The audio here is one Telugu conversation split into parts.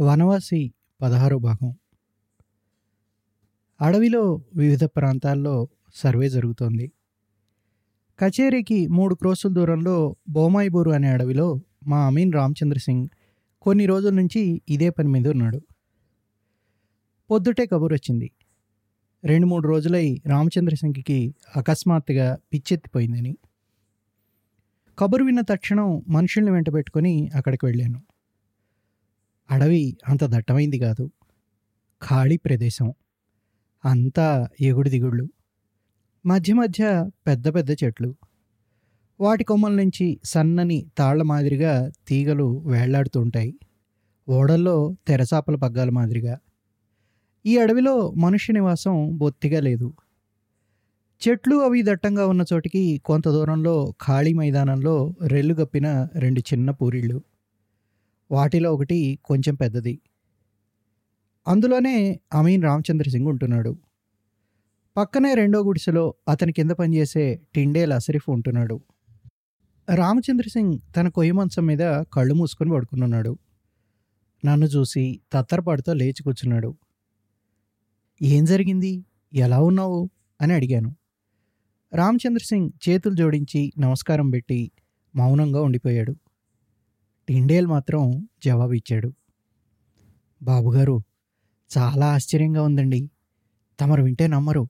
వనవాసి పదహారో భాగం. అడవిలో వివిధ ప్రాంతాల్లో సర్వే జరుగుతోంది. కచేరీకి మూడు క్రోసుల దూరంలో బోమాయిబూరు అనే అడవిలో మా అమీన్ రామచంద్ర సింగ్ కొన్ని రోజుల నుంచి ఇదే పని మీద ఉన్నాడు. పొద్దుటే కబురు వచ్చింది. రెండు మూడు రోజులై రామచంద్ర సింగ్కి అకస్మాత్తుగా పిచ్చెత్తిపోయిందని. కబురు విన్న తక్షణం మనుషుల్ని వెంట పెట్టుకొని అక్కడికి వెళ్ళాను. అడవి అంత దట్టమైంది కాదు. ఖాళీ ప్రదేశం. అంతా ఎగుడు దిగుళ్ళు. మధ్య మధ్య పెద్ద పెద్ద చెట్లు. వాటి కొమ్మల నుంచి సన్నని తాళ్ళ మాదిరిగా తీగలు వేళ్ళాడుతుంటాయి ఓడల్లో తెరచాపల పగ్గాల మాదిరిగా. ఈ అడవిలో మనుష్య నివాసం బొత్తిగా లేదు. చెట్లు అవి దట్టంగా ఉన్న చోటికి కొంత దూరంలో ఖాళీ మైదానంలో రెల్లు గప్పిన రెండు చిన్న పూరిళ్ళు. వాటిలో ఒకటి కొంచెం పెద్దది. అందులోనే అమీన్ రామచంద్ర సింగ్ ఉంటున్నాడు. పక్కనే రెండో గుడిసెలో అతని కింద పనిచేసే టిండేల్ అసరిఫ్ ఉంటున్నాడు. రామచంద్ర సింగ్ తన కొయ్య మంచం మీద కళ్ళు మూసుకొని పడుకున్నాడు నన్ను చూసి తత్తరపాటుతో లేచి కూర్చున్నాడు. ఏం జరిగింది? ఎలా ఉన్నావు? అని అడిగాను. రామచంద్ర సింగ్ చేతులు జోడించి నమస్కారం పెట్టి మౌనంగా ఉండిపోయాడు. టిండేల్ మాత్రం జవాబు ఇచ్చాడు బాబుగారు చాలా ఆశ్చర్యంగా ఉందండి. తమరు వింటే నమ్మరు.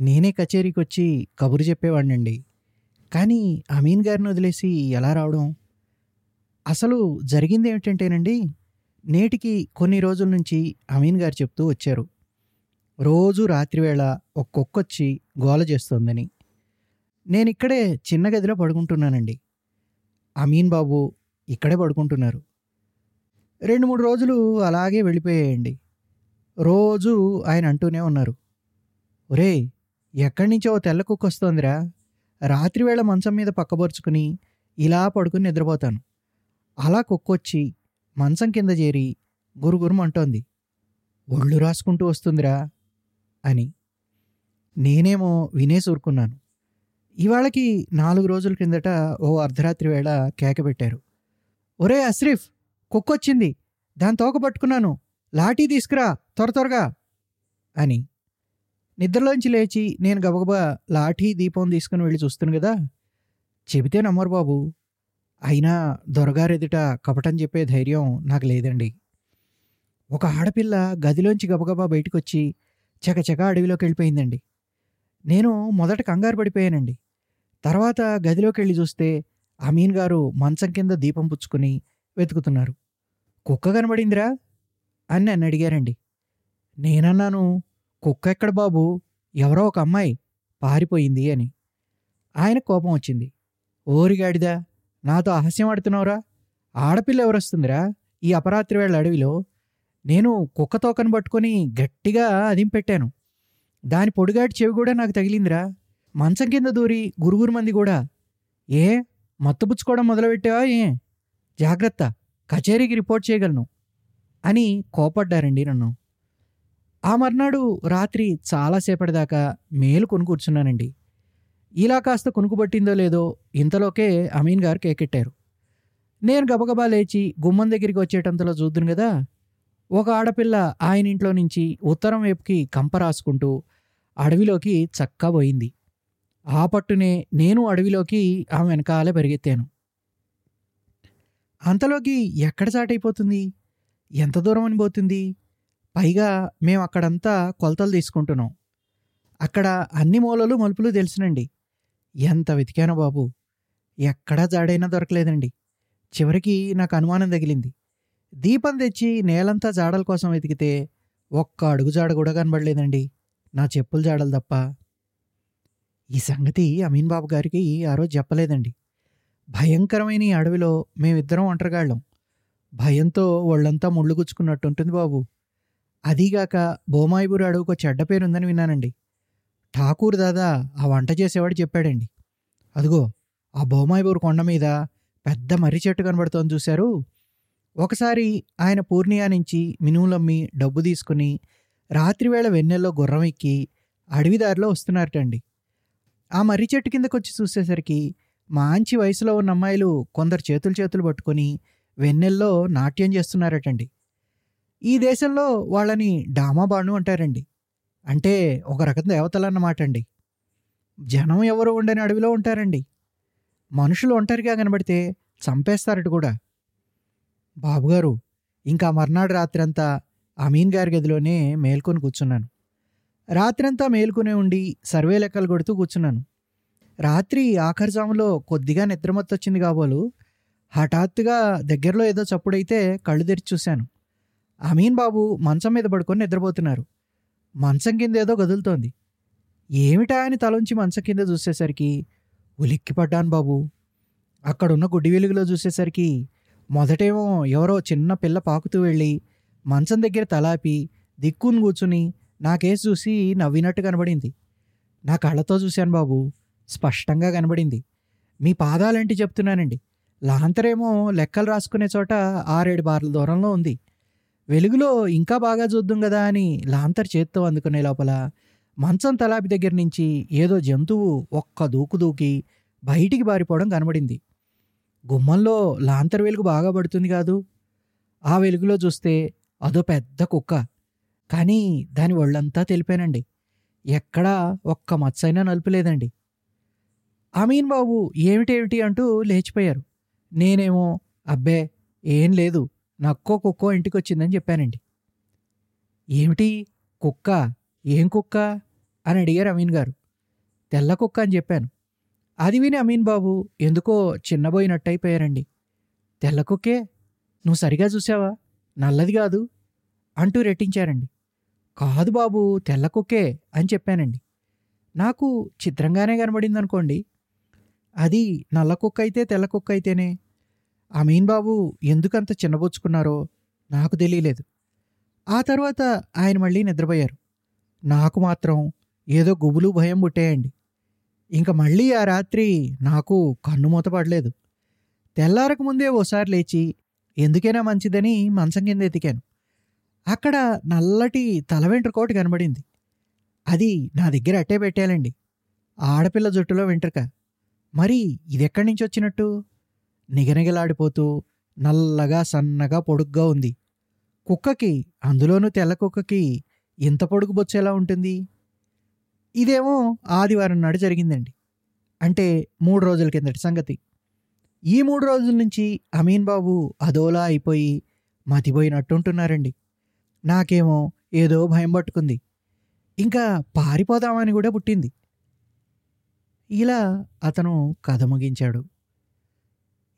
నేనే కచేరీకి వచ్చి కబురు చెప్పేవాడినండి. కానీ అమీన్ గారిని వదిలేసి ఎలా రావడం? అసలు జరిగింది ఏమిటంటేనండి నేటికి కొన్ని రోజుల నుంచి అమీన్ గారు చెప్తూ వచ్చారు. రోజు రాత్రివేళ ఒక్కొక్కొచ్చి గోల చేస్తోందని. నేను ఇక్కడే చిన్న గదిలో పడుకుంటున్నానండి. అమీన్ బాబు ఇక్కడే పడుకుంటున్నారు. రెండు మూడు రోజులు అలాగే వెళ్ళిపోయాయండి. రోజు ఆయన అంటూనే ఉన్నారు. ఒరే ఎక్కడి నుంచో తెల్ల కుక్క వస్తోందిరా. రాత్రివేళ మంచం మీద పక్కబరుచుకుని ఇలా పడుకుని నిద్రపోతాను. అలా కుక్కొచ్చి మంచం కింద చేరి గురుగురుమంటోంది. ఒళ్ళు రాసుకుంటూ వస్తుందిరా అని. నేనేమో వినేసి ఊరుకున్నాను ఇవాళకి నాలుగు రోజుల క్రిందట ఓ అర్ధరాత్రి వేళ కేక పెట్టారు. ఒరే అశ్రీఫ్ కుక్కొచ్చింది. దాని తోక పట్టుకున్నాను. లాఠీ తీసుకురా త్వర త్వరగా అని. నిద్రలోంచి లేచి నేను గబగబా లాఠీ దీపం తీసుకుని వెళ్ళి చూస్తాను కదా. చెబితే నమ్మరు బాబు. అయినా దొరగారెదుట కపటం చెప్పే ధైర్యం నాకు లేదండి. ఒక ఆడపిల్ల గదిలోంచి గబగబా బయటకు వచ్చి చకచక అడవిలోకి వెళ్ళిపోయిందండి. నేను మొదట కంగారు పడిపోయానండి. తర్వాత గదిలోకి వెళ్ళి చూస్తే అమీన్ గారు మంచం కింద దీపం పుచ్చుకుని వెతుకుతున్నారు. కుక్క కనబడిందిరా? అని నన్ను అడిగారండి. నేనన్నాను కుక్క ఎక్కడ బాబు? ఎవరో ఒక అమ్మాయి పారిపోయింది అని. ఆయన కోపం వచ్చింది. ఓరిగాడిదా నాతో అహస్యం ఆడుతున్నావురా? ఆడపిల్ల ఎవరొస్తుందిరా? ఈ అపరాత్రి వేళ అడవిలో నేను కుక్క తోకను పట్టుకొని గట్టిగా అదింపెట్టాను దాని పొడిగాటి చెవి కూడా నాకు తగిలిందిరా. మంచం కింద దూరి గురుగురు మంది కూడా. ఏ? మత్తుపుచ్చుకోవడం మొదలుపెట్టావా ఏ? జాగ్రత్త. కచేరీకి రిపోర్ట్ చేయగలను. అని కోపడ్డారండి నన్ను. ఆ మర్నాడు రాత్రి చాలాసేపటి దాకా మేలు కొను కూర్చున్నానండి. ఇలా కాస్త కొనుకుబట్టిందో లేదో ఇంతలోకే అమీన్ గారు కేకెట్టారు. నేను గబగబా లేచి గుమ్మం దగ్గరికి వచ్చేటంతలో చూద్దును కదా ఒక ఆడపిల్ల ఆయన ఇంట్లో నుంచి ఉత్తరం వైపుకి కంప రాసుకుంటూ అడవిలోకి చక్కా పోయింది ఆ పట్టునే నేను అడవిలోకి ఆమె వెనకాలే పరిగెత్తాను. అంతలోకి ఎక్కడ చాటైపోతుంది? ఎంత దూరం అని పోతుంది పైగా మేము అక్కడంతా కొలతలు తీసుకుంటున్నాం. అక్కడ అన్ని మూలలు మలుపులు తెలిసినండి. ఎంత వెతికానో బాబు! ఎక్కడా జాడైనా దొరకలేదండి. చివరికి నాకు అనుమానం తగిలింది. దీపం తెచ్చి నేలంతా జాడల కోసం వెతికితే ఒక్క అడుగు జాడ కూడా కనబడలేదండి. నా చెప్పుల జాడలు తప్ప ఈ సంగతి అమీన్ బాబు గారికి ఆ రోజు చెప్పలేదండి. భయంకరమైన ఈ అడవిలో మేమిద్దరం ఒంటరిగాళ్ళం. భయంతో వాళ్ళంతా ముళ్ళు గుచ్చుకున్నట్టు ఉంటుంది బాబు. అదీగాక బోమాయిబూరు అడవుకు చెడ్డ పేరుందని విన్నానండి. ఠాకూర్ దాదా ఆ వంట చేసేవాడు చెప్పాడండి. అదిగో ఆ బోమాయిబూరు కొండ మీద పెద్ద మర్రి చెట్టు కనబడుతోంది చూశారు? ఒకసారి ఆయన పూర్ణియా నుంచి మినుములమ్మి డబ్బు తీసుకుని రాత్రివేళ వెన్నెల్లో గుర్రం ఎక్కి అడవిదారిలో వస్తున్నారటండి. ఆ మర్రి చెట్టు కిందకు వచ్చి చూసేసరికి మంచి వయసులో ఉన్న అమ్మాయిలు కొందరు చేతులు చేతులు పట్టుకొని వెన్నెల్లో నాట్యం చేస్తున్నారటండి. ఈ దేశంలో వాళ్ళని డామాబాణు అంటారండి. అంటే ఒక రకం దేవతలు అన్నమాట అండి జనం ఎవరు ఉండని అడవిలో ఉంటారండి. మనుషులు ఒంటరిగా కనబడితే చంపేస్తారట కూడా. బాబుగారు ఇంకా మర్నాడు రాత్రంతా అమీన్ గారి గదిలోనే మేల్కొని కూర్చున్నాను. రాత్రంతా మేలుకునే ఉండి సర్వే లెక్కలు కొడుతూ కూర్చున్నాను. రాత్రి ఆఖరి జాములో కొద్దిగా నిద్రమత్తొచ్చింది కాబోలు హఠాత్తుగా దగ్గరలో ఏదో చప్పుడైతే కళ్ళు తెరిచి చూశాను. అమీన్ బాబు మంచం మీద పడుకొని నిద్రపోతున్నారు. మంచం కింద ఏదో కదులుతోంది ఏమిటా అని తలంచి మంచం కింద చూసేసరికి ఉలిక్కిపడ్డాను బాబు. అక్కడున్న గుడ్డి వెలుగులో చూసేసరికి మొదటేమో ఎవరో చిన్న పిల్ల పాకుతూ వెళ్ళి మంచం దగ్గర తలాపి దిక్కుని కూర్చుని నాకేసి చూసి నవ్వినట్టు కనబడింది. నా కళ్ళతో చూశాను బాబు. స్పష్టంగా కనబడింది. మీ పాదాలంటే చెప్తున్నానండి. లాంతరేమో లెక్కలు రాసుకునే చోట ఆరేడు బార్ల దూరంలో ఉంది. వెలుగులో ఇంకా బాగా చూద్దాం కదా అని లాంతర్ చేత్తో అందుకునే లోపల మంచం తలాపి దగ్గర నుంచి ఏదో జంతువు ఒక్క దూకు దూకి బయటికి బారిపోవడం కనబడింది. గుమ్మంలో లాంతర్ వెలుగు బాగా పడుతుంది కాదు. ఆ వెలుగులో చూస్తే అదో పెద్ద కుక్క. కానీ దాని ఒళ్ళంతా తెలిపానండి. ఎక్కడా ఒక్క మచ్చైనా నలుపులేదండి. అమీన్ బాబు ఏమిటేమిటి అంటూ లేచిపోయారు. నేనేమో అబ్బే ఏం లేదు నక్కో కుక్కో ఇంటికి వచ్చిందని చెప్పానండి. ఏమిటి కుక్క? ఏం కుక్క? అని అడిగారు అమీన్ గారు. తెల్ల కుక్క అని చెప్పాను. అది విని అమీన్ బాబు ఎందుకో చిన్నబోయినట్టు అయిపోయారండి తెల్ల కుక్కే? నువ్వు సరిగా చూసావా నల్లది కాదు అంటూ రెట్టించారండి. కాదు బాబు తెల్ల కుక్కే అని చెప్పానండి. నాకు చిత్రంగానే కనబడింది అనుకోండి అది నల్ల కుక్క అయితే తెల్ల కుక్క అయితేనే అమీన్ బాబు ఎందుకంత చిన్నబుచ్చుకున్నారో నాకు తెలియలేదు. ఆ తర్వాత ఆయన మళ్ళీ నిద్రపోయారు. నాకు మాత్రం ఏదో గుబులు భయం పుట్టేయండి. ఇంకా మళ్ళీ ఆ రాత్రి నాకు కన్ను మూతపడలేదు తెల్లారక ముందే ఓసారి లేచి ఎందుకైనా మంచిదని మంచం కింద ఎతికాను. అక్కడ నల్లటి తల వెంట్రుకోటి కనబడింది. అది నా దగ్గర అట్టే పెట్టాలండి ఆడపిల్ల జుట్టులో వెంట్రుక. మరి ఇది ఎక్కడి నుంచి వచ్చినట్టు? నిగనిగలాడిపోతూ నల్లగా సన్నగా పొడుగ్గా ఉంది. కుక్కకి అందులోనూ తెల్ల కుక్కకి ఇంత పొడుగు బొచ్చేలా ఉంటుంది? ఇదేమో ఆదివారం నాడు జరిగిందండి. అంటే మూడు రోజుల కిందటి సంగతి. ఈ మూడు రోజుల నుంచి అమీన్ బాబు అదోలా అయిపోయి మతిపోయినట్టుంటున్నారండి. నాకేమో ఏదో భయం పట్టుకుంది. ఇంకా పారిపోదామని కూడా పుట్టింది. ఇలా అతను కథ ముగించాడు.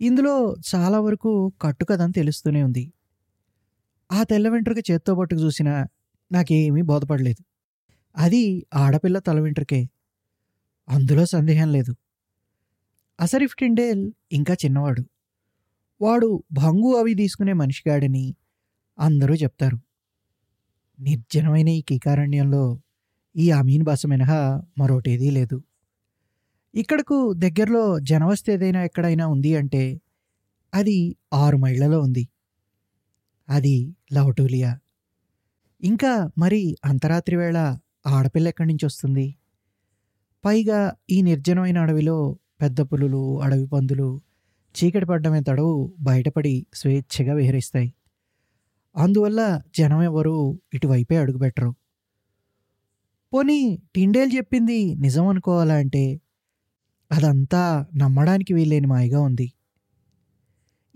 ఇందులో చాలా వరకు కట్టుకథని తెలుస్తూనే ఉంది. ఆ తెల్ల వెంట్రుక చేత్తో పట్టుకు చూసినా నాకేమీ బోధపడలేదు. అది ఆడపిల్ల తల వెంట్రుకే. అందులో సందేహం లేదు. అసరిఫ్ టిండేల్ ఇంకా చిన్నవాడు. వాడు భంగు అవి తీసుకునే మనిషిగాడని అందరూ చెప్తారు. నిర్జనమైన ఈ కీకారణ్యంలో ఈ అమీన్ బస మినహా మరోటేదీ లేదు. ఇక్కడకు దగ్గరలో జనవస్తి ఏదైనా ఎక్కడైనా ఉంది అంటే అది ఆరు మైళ్ళలో ఉంది. అది లవటూలియా. ఇంకా మరి అంతరాత్రి వేళ ఆడపిల్ల ఎక్కడి నుంచి వస్తుంది? పైగా ఈ నిర్జనమైన అడవిలో పెద్ద పులులు అడవి పందులు చీకటి పడ్డమే తడవు బయటపడి స్వేచ్ఛగా విహరిస్తాయి. అందువల్ల జనం ఎవరు ఇటువైపే అడుగుపెట్టరు. పోనీ టిండేల్ చెప్పింది నిజం అనుకోవాలంటే అదంతా నమ్మడానికి వీల్లేని మాయగా ఉంది.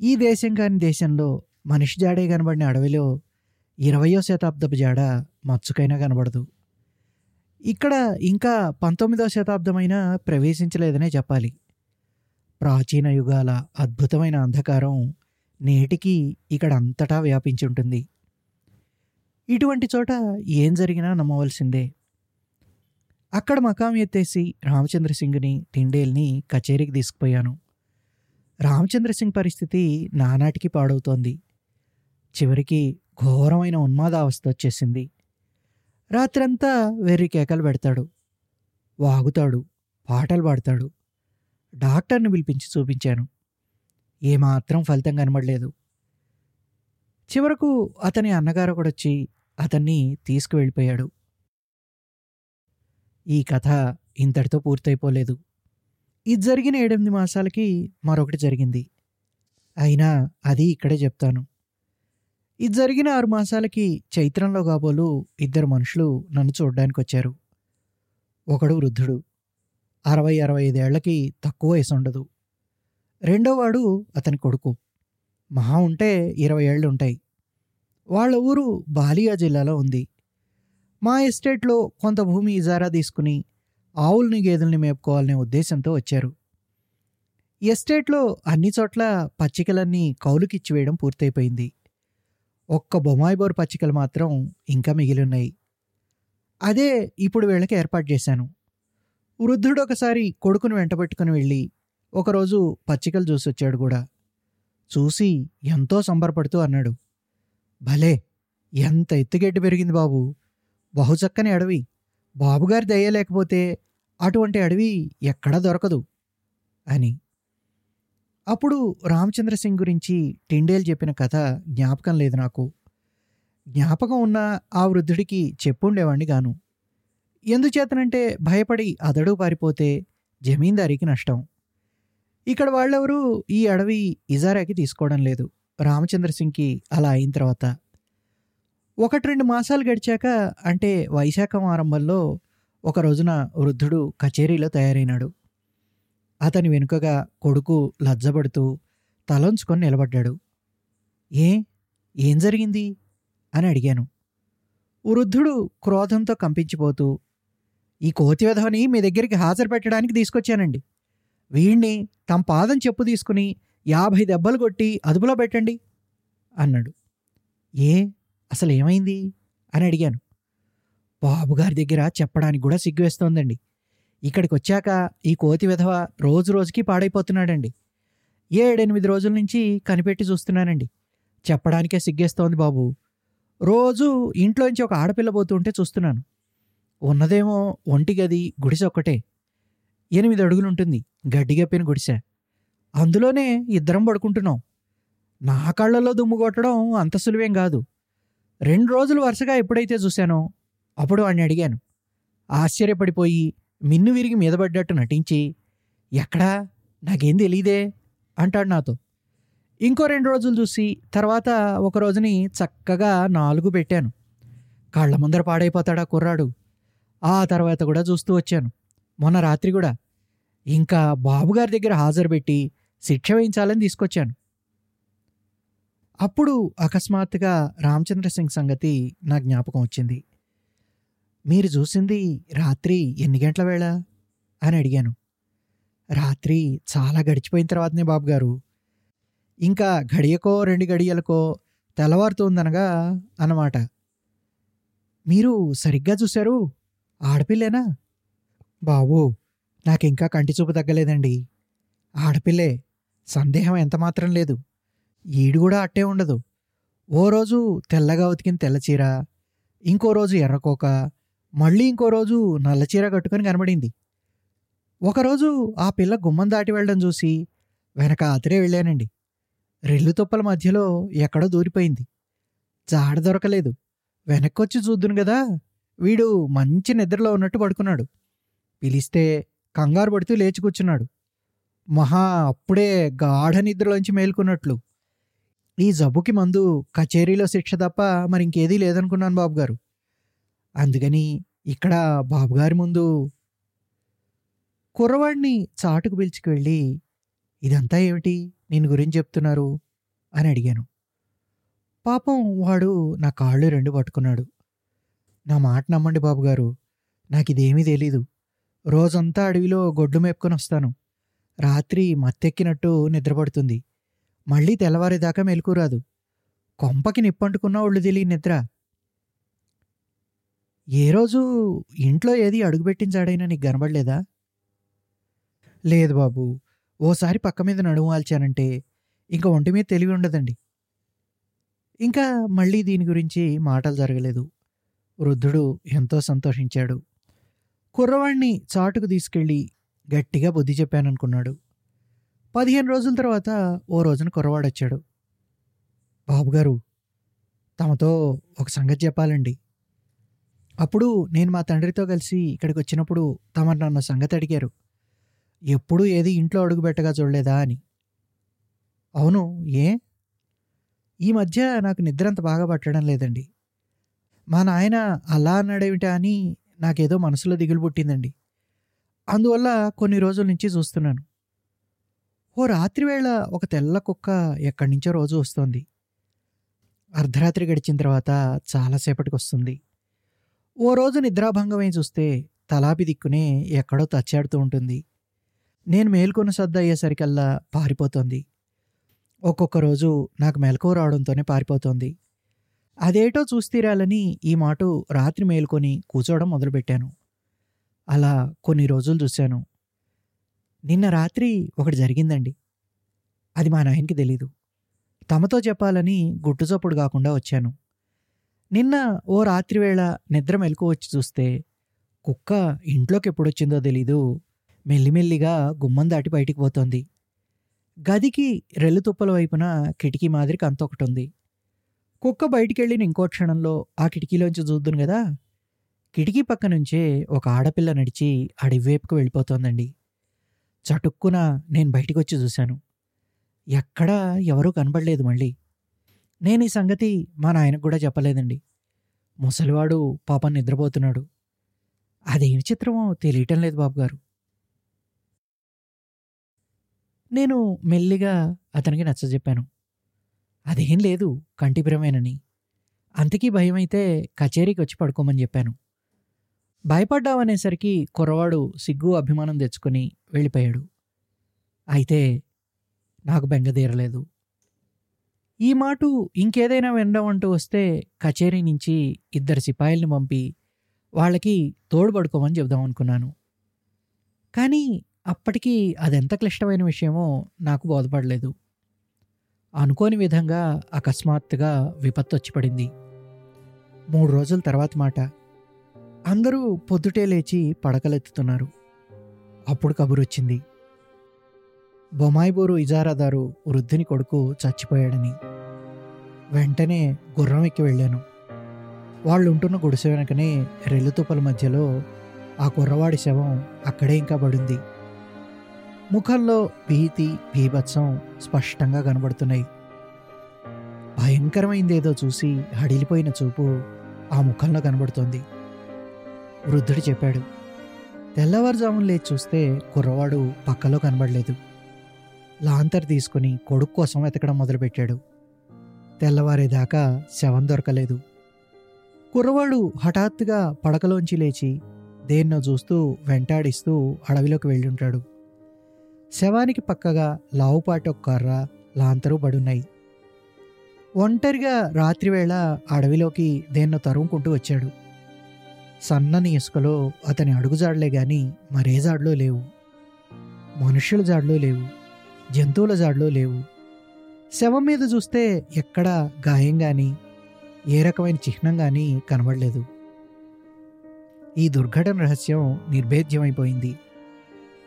ఈ దేశం కాని దేశంలో మనిషి జాడే కనబడిన అడవిలో ఇరవయో శతాబ్దపు జాడ మచ్చుకైనా కనబడదు. ఇక్కడ ఇంకా పంతొమ్మిదవ శతాబ్దమైనా ప్రవేశించలేదనే చెప్పాలి. ప్రాచీన యుగాల అద్భుతమైన అంధకారం నేటికి ఇక్కడ అంతటా వ్యాపించి ఉంటుంది ఇటువంటి చోట ఏం జరిగినా నమ్మవలసిందే. అక్కడ మకాం ఎత్తేసి రామచంద్ర సింగ్ని టిండేల్ని కచేరీకి తీసుకుపోయాను. రామచంద్ర సింగ్ పరిస్థితి నానాటికి పాడవుతోంది. చివరికి ఘోరమైన ఉన్మాదావస్థ వచ్చేసింది. రాత్రంతా వెర్రి కేకలు పెడతాడు. వాగుతాడు పాటలు పాడతాడు. డాక్టర్ని పిలిపించి చూపించాను. ఏమాత్రం ఫలితం కనబడలేదు. చివరకు అతని అన్నగారు కూడా వచ్చి అతన్ని తీసుకువెళ్ళిపోయాడు. ఈ కథ ఇంతటితో పూర్తయిపోలేదు. ఇది జరిగిన ఏడెనిమిది మాసాలకి మరొకటి జరిగింది. అయినా అది ఇక్కడే చెప్తాను. ఇది జరిగిన ఆరు మాసాలకి చైత్రంలో కాబోలు ఇద్దరు మనుషులు నన్ను చూడ్డానికి వచ్చారు. ఒకడు వృద్ధుడు. అరవై అరవై ఐదేళ్ళకి తక్కువ వయసు ఉండదు రెండోవాడు అతని కొడుకు. మహా ఉంటే ఇరవై ఏళ్ళు ఉంటాయి. వాళ్ళ ఊరు బాలియా జిల్లాలో ఉంది. మా ఎస్టేట్లో కొంత భూమి ఇజారా తీసుకుని ఆవుల్ని గేదెల్ని మేపుకోవాలనే ఉద్దేశంతో వచ్చారు. ఎస్టేట్లో అన్ని చోట్ల పచ్చికలన్నీ కౌలుకిచ్చి వేయడం పూర్తయిపోయింది. ఒక్క బొమాయిబోర్ పచ్చికలు మాత్రం ఇంకా మిగిలిన్నాయి. అదే ఇప్పుడు వీళ్ళకి ఏర్పాటు చేశాను. వృద్ధుడు ఒకసారి కొడుకును వెంటబెట్టుకుని వెళ్ళి ఒకరోజు పచ్చికలు చూసొచ్చాడు కూడా. చూసి ఎంతో సంబరపడుతూ అన్నాడు భలే! ఎంత ఎత్తుగడ్డి పెరిగింది బాబు. బహుచక్కని అడవి. బాబుగారి దయ లేకపోతే అటువంటి అడవి ఎక్కడా దొరకదు అని. అప్పుడు రామచంద్ర సింగ్ గురించి టిండేల్ చెప్పిన కథ జ్ఞాపకం లేదు నాకు. జ్ఞాపకం ఉన్న ఆ వృద్ధుడికి చెప్పుండేవాణ్ణి గాను. ఎందుచేతనంటే భయపడి అదడు పారిపోతే జమీందారీకి నష్టం. ఇక్కడ వాళ్ళెవరూ? ఈ అడవి ఇజారాకి తీసుకోవడం లేదు. రామచంద్ర సింగ్కి అలా అయిన తర్వాత. ఒకటి రెండు మాసాలు గడిచాక అంటే వైశాఖం ఆరంభంలో ఒక రోజున వృద్ధుడు కచేరీలో తయారైనాడు. అతని వెనుకగా కొడుకు లజ్జపడుతూ తలంచుకొని నిలబడ్డాడు. ఏ? ఏం జరిగింది? అని అడిగాను. వృద్ధుడు క్రోధంతో కంపించిపోతూ ఈ కోతి విధవని మీ దగ్గరికి హాజరు పెట్టడానికి తీసుకొచ్చానండి. వీణ్ణి తమ పాదం చెప్పు తీసుకుని యాభై దెబ్బలు కొట్టి అదుపులో పెట్టండి అన్నాడు. ఏ? అసలు ఏమైంది? అని అడిగాను. బాబుగారి దగ్గర చెప్పడానికి కూడా సిగ్గువేస్తోందండి ఇక్కడికి వచ్చాక ఈ కోతి విధవ రోజు రోజుకి పాడైపోతున్నాడండి. ఏడెనిమిది రోజుల నుంచి కనిపెట్టి చూస్తున్నానండి. చెప్పడానికే సిగ్గేస్తోంది బాబు. రోజు ఇంట్లోంచి ఒక ఆడపిల్ల పోతుంటే చూస్తున్నాను. ఉన్నదేమో ఒంటి గది గుడిసె ఒక్కటే ఎనిమిది అడుగులు ఉంటుంది గుడిసె. అందులోనే ఇద్దరం పడుకుంటున్నాం. నా కళ్ళల్లో దుమ్ము కొట్టడం అంత సులువేం కాదు. రెండు రోజులు వరుసగా ఎప్పుడైతే చూశానో అప్పుడు వాడిని అడిగాను. ఆశ్చర్యపడిపోయి మిన్ను విరిగి మీద పడ్డట్టు నటించి ఎక్కడా? నాకేం తెలీదే అంటాడు నాతో. ఇంకో రెండు రోజులు చూసి తర్వాత ఒక రోజుని చక్కగా నాలుగు పెట్టాను. కళ్ళ ముందర పాడైపోతాడా కుర్రాడు? ఆ తర్వాత కూడా చూస్తూ వచ్చాను. మొన్న రాత్రి కూడా. ఇంకా బాబుగారి దగ్గర హాజరు పెట్టి శిక్ష వేయించాలని తీసుకొచ్చాను. అప్పుడు అకస్మాత్తుగా రామచంద్ర సింగ్ సంగతి నా జ్ఞాపకం వచ్చింది. మీరు చూసింది రాత్రి ఎన్ని గంటల వేళ? అని అడిగాను. రాత్రి చాలా గడిచిపోయిన తర్వాతనే బాబు గారు ఇంకా గడియకో రెండు గడియలకో తెల్లవారుతుందనగా అన్నమాట. మీరు సరిగ్గా చూశారు? ఆడపిల్లేనా? బాబు నాకింకా కంటి చూపు తగ్గలేదండి. ఆడపిల్లే సందేహం ఎంతమాత్రం లేదు. ఈడు కూడా అట్టే ఉండదు. ఓ రోజు తెల్లగా ఉతికిన తెల్లచీర ఇంకో రోజు ఎర్రకోక మళ్ళీ ఇంకో రోజు నల్లచీర కట్టుకొని కనబడింది. ఒకరోజు ఆ పిల్ల గుమ్మం దాటి వెళ్ళడం చూసి వెనక అతరే వెళ్ళానండి. రెల్లు తుప్పల మధ్యలో ఎక్కడో దూరిపోయింది. జాడ దొరకలేదు. వెనక్కొచ్చి చూద్దును కదా వీడు మంచి నిద్రలో ఉన్నట్టు పడుకున్నాడు. పిలిస్తే కంగారు పడుతూ లేచి కూర్చున్నాడు. మహా అప్పుడే గాఢ నిద్రలోంచి మేల్కొన్నట్లు. ఈ జబ్బుకి మందు కచేరీలో శిక్ష తప్ప మరి ఇంకేదీ లేదనుకున్నాను బాబుగారు. అందుకని ఇక్కడ బాబుగారి ముందు కుర్రవాడిని చాటుకు పిలిచికి వెళ్ళి ఇదంతా ఏమిటి? నేను గురించి చెప్తున్నారు? అని అడిగాను. పాపం వాడు నా కాళ్ళు రెండు పట్టుకున్నాడు. నా మాట నమ్మండి బాబుగారు. నాకు ఇదేమీ తెలీదు. రోజంతా అడవిలో గొడ్డు మేపుకొని వస్తాను. రాత్రి మత్తెక్కినట్టు నిద్రపడుతుంది. మళ్ళీ తెల్లవారేదాకా మెలకురాదు కొంపకి నిప్పంటుకున్న ఒళ్ళు తెలియ నిద్ర. ఏ రోజు ఇంట్లో ఏది అడుగుపెట్టించాడైనా నీకు కనబడలేదా? లేదు బాబు. ఓసారి పక్క మీద నడుము వాల్చానంటే ఇంకా ఒంటి మీద తెలివి ఉండదండి. ఇంకా మళ్ళీ దీని గురించి మాటలు జరగలేదు. వృద్ధుడు ఎంతో సంతోషించాడు. కుర్రవాణ్ణి చాటుకు తీసుకెళ్ళి గట్టిగా బుద్ధి చెప్పాననుకున్నాడు. పదిహేను రోజుల తర్వాత ఓ రోజున కుర్రవాడు వచ్చాడు బాబుగారు తమతో ఒక సంగతి చెప్పాలండి. అప్పుడు నేను మా తండ్రితో కలిసి ఇక్కడికి వచ్చినప్పుడు తమరు నన్ను సంగతి అడిగారు. ఎప్పుడూ ఏది ఇంట్లో అడుగుబెట్టగా చూడలేదా అని. అవును ఏ? ఈ మధ్య నాకు నిద్ర అంత బాగా పట్టడం లేదండి. మా నాయన అలా అన్నాడేమిటా అని నాకేదో మనసులో దిగులు పుట్టిందండి. అందువల్ల కొన్ని రోజుల నుంచి చూస్తున్నాను. ఓ రాత్రివేళ ఒక తెల్ల కుక్క ఎక్కడి నుంచో రోజు వస్తోంది. అర్ధరాత్రి గడిచిన తర్వాత చాలాసేపటికి వస్తుంది. ఓ రోజు నిద్రాభంగమై చూస్తే తలాపి దిక్కునే ఎక్కడో తచ్చాడుతూ ఉంటుంది. నేను మేల్కొని సర్ద అయ్యేసరికల్లా పారిపోతుంది. ఒక్కొక్క రోజు నాకు మెలకువ రావడంతోనే పారిపోతుంది. అదేటో చూస్తీరాలని ఈ మాట రాత్రి మేల్కొని కూర్చోవడం మొదలుపెట్టాను. అలా కొన్ని రోజులు చూశాను. నిన్న రాత్రి ఒకటి జరిగిందండి. అది మా నాయనకి తెలీదు. తమతో చెప్పాలని గుట్టుచప్పుడు కాకుండా వచ్చాను. నిన్న ఓ రాత్రి వేళ నిద్ర మెలకు వచ్చి చూస్తే కుక్క ఇంట్లోకి ఎప్పుడొచ్చిందో తెలీదు. మెల్లిమెల్లిగా గుమ్మం దాటి బయటికి పోతోంది. గదికి రెల్లుతుప్పల వైపున కిటికీ మాదిరి కంతొకటి ఉంది. కుక్క బయటికి వెళ్ళిన ఇంకో క్షణంలో ఆ కిటికీలోంచి చూద్దును కదా. కిటికీ పక్క నుంచే ఒక ఆడపిల్ల నడిచి అడివేపుకు వెళ్ళిపోతోందండి. చటుక్కున నేను బయటికి వచ్చి చూశాను. ఎక్కడా ఎవరూ కనబడలేదు మళ్ళీ. నేను ఈ సంగతి మా నాయనకు కూడా చెప్పలేదండి. ముసలివాడు పాపం నిద్రపోతున్నాడు. అదేమి చిత్రమో తెలియటం లేదు బాబు గారు నేను మెల్లిగా అతనికి నచ్చజెప్పాను. అదేం లేదు కంటిపురమేనని అంతకీ భయమైతే కచేరీకి వచ్చి పడుకోమని చెప్పాను. భయపడ్డావనేసరికి కుర్రవాడు సిగ్గు అభిమానం తెచ్చుకొని వెళ్ళిపోయాడు. అయితే నాకు బెంగదీరలేదు ఈ మాటు ఇంకేదైనా వినడమంటూ వస్తే కచేరీ నుంచి ఇద్దరు సిపాయిల్ని పంపి వాళ్ళకి తోడుపడుకోమని చెబుదాం అనుకున్నాను. కానీ అప్పటికీ అదెంత క్లిష్టమైన విషయమో నాకు బోధపడలేదు. అనుకోని విధంగా అకస్మాత్తుగా విపత్తు వచ్చి పడింది మూడు రోజుల తర్వాత మాట అందరూ పొద్దుటే లేచి పడకలెత్తుతున్నారు. అప్పుడు కబురొచ్చింది బొమాయిబోరు ఇజారాదారు వృద్ధుని కొడుకు చచ్చిపోయాడని. వెంటనే గుర్రం ఎక్కి వెళ్ళాను. వాళ్ళు ఉంటున్న గుడిసె వెనకనే రెల్లుతుపల మధ్యలో ఆ కుర్రవాడి శవం అక్కడే ఇంకా పడింది. ముఖంలో భీతి భీభత్సం స్పష్టంగా కనబడుతున్నాయి. భయంకరమైందేదో చూసి హడిలిపోయిన చూపు ఆ ముఖంలో కనబడుతోంది. వృద్ధుడు చెప్పాడు తెల్లవారుజామున లేచి చూస్తే కుర్రవాడు పక్కలో కనబడలేదు. లాంతర్ తీసుకుని కొడుకు కోసం వెతకడం మొదలుపెట్టాడు. తెల్లవారేదాకా శవం దొరకలేదు. కుర్రవాడు హఠాత్తుగా పడకలోంచి లేచి దేన్నో చూస్తూ వెంటాడిస్తూ అడవిలోకి వెళ్ళుంటాడు. శవానికి పక్కగా లావుపాటి ఒక కర్ర లాంతరు పడున్నాయి. ఒంటరిగా రాత్రివేళ అడవిలోకి దేన్నో తరుముకుంటూ వచ్చాడు. సన్నని ఇసుకలో అతని అడుగుజాడలే గాని మరే జాడలో లేవు. మనుషుల జాడలో లేవు. జంతువుల జాడలో లేవు. శవం మీద చూస్తే ఎక్కడా గాయం కానీ ఏ రకమైన చిహ్నం కానీ కనబడలేదు. ఈ దుర్ఘటన రహస్యం నిర్భేద్యమైపోయింది.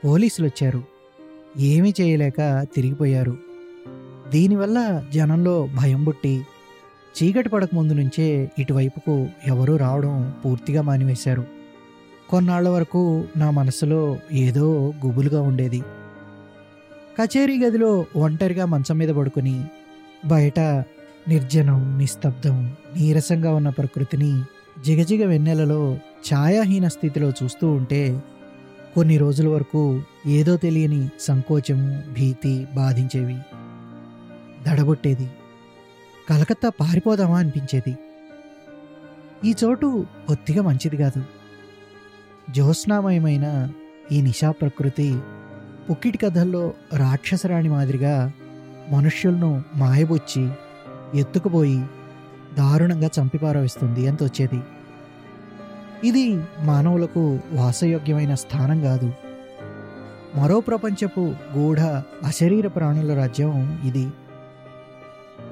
పోలీసులు వచ్చారు ఏమీ చేయలేక తిరిగిపోయారు. దీనివల్ల జనంలో భయం పుట్టి చీకటి పడక ముందు నుంచే ఇటువైపుకు ఎవరూ రావడం పూర్తిగా మానివేశారు. కొన్నాళ్ళ వరకు నా మనసులో ఏదో గుబులుగా ఉండేది. కచేరీ గదిలో ఒంటరిగా మంచం మీద పడుకుని బయట నిర్జనం నిస్తబ్దం నీరసంగా ఉన్న ప్రకృతిని జిగజిగ వెన్నెలలో ఛాయాహీన స్థితిలో చూస్తూ ఉంటే కొన్ని రోజుల వరకు ఏదో తెలియని సంకోచము భీతి బాధించేవి. దడబొట్టేది కలకత్తా పారిపోదామా అనిపించేది. ఈ చోటు కొద్దిగా మంచిది కాదు. జ్యోత్స్నామయమైన ఈ నిశా ప్రకృతి పుక్కిటి కథల్లో రాక్షసరాణి మాదిరిగా మనుష్యులను మాయబొచ్చి ఎత్తుకుపోయి దారుణంగా చంపిపారవేస్తుంది అని తోచేది ఇది మానవులకు వాసయోగ్యమైన స్థానం కాదు. మరో ప్రపంచపు గూఢ అశరీర ప్రాణుల రాజ్యం ఇది.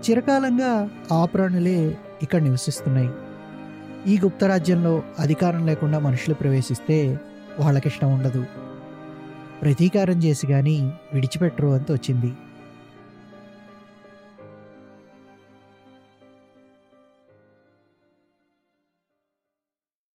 చిరకాలంగా ఆ ప్రాణులే ఇక్కడ నివసిస్తున్నాయి. ఈ గుప్త రాజ్యంలో అధికారం లేకుండా మనుషులు ప్రవేశిస్తే వాళ్ళకిష్టం ఉండదు. ప్రతీకారం చేసి కానీ విడిచిపెట్టరు అంత వచ్చింది.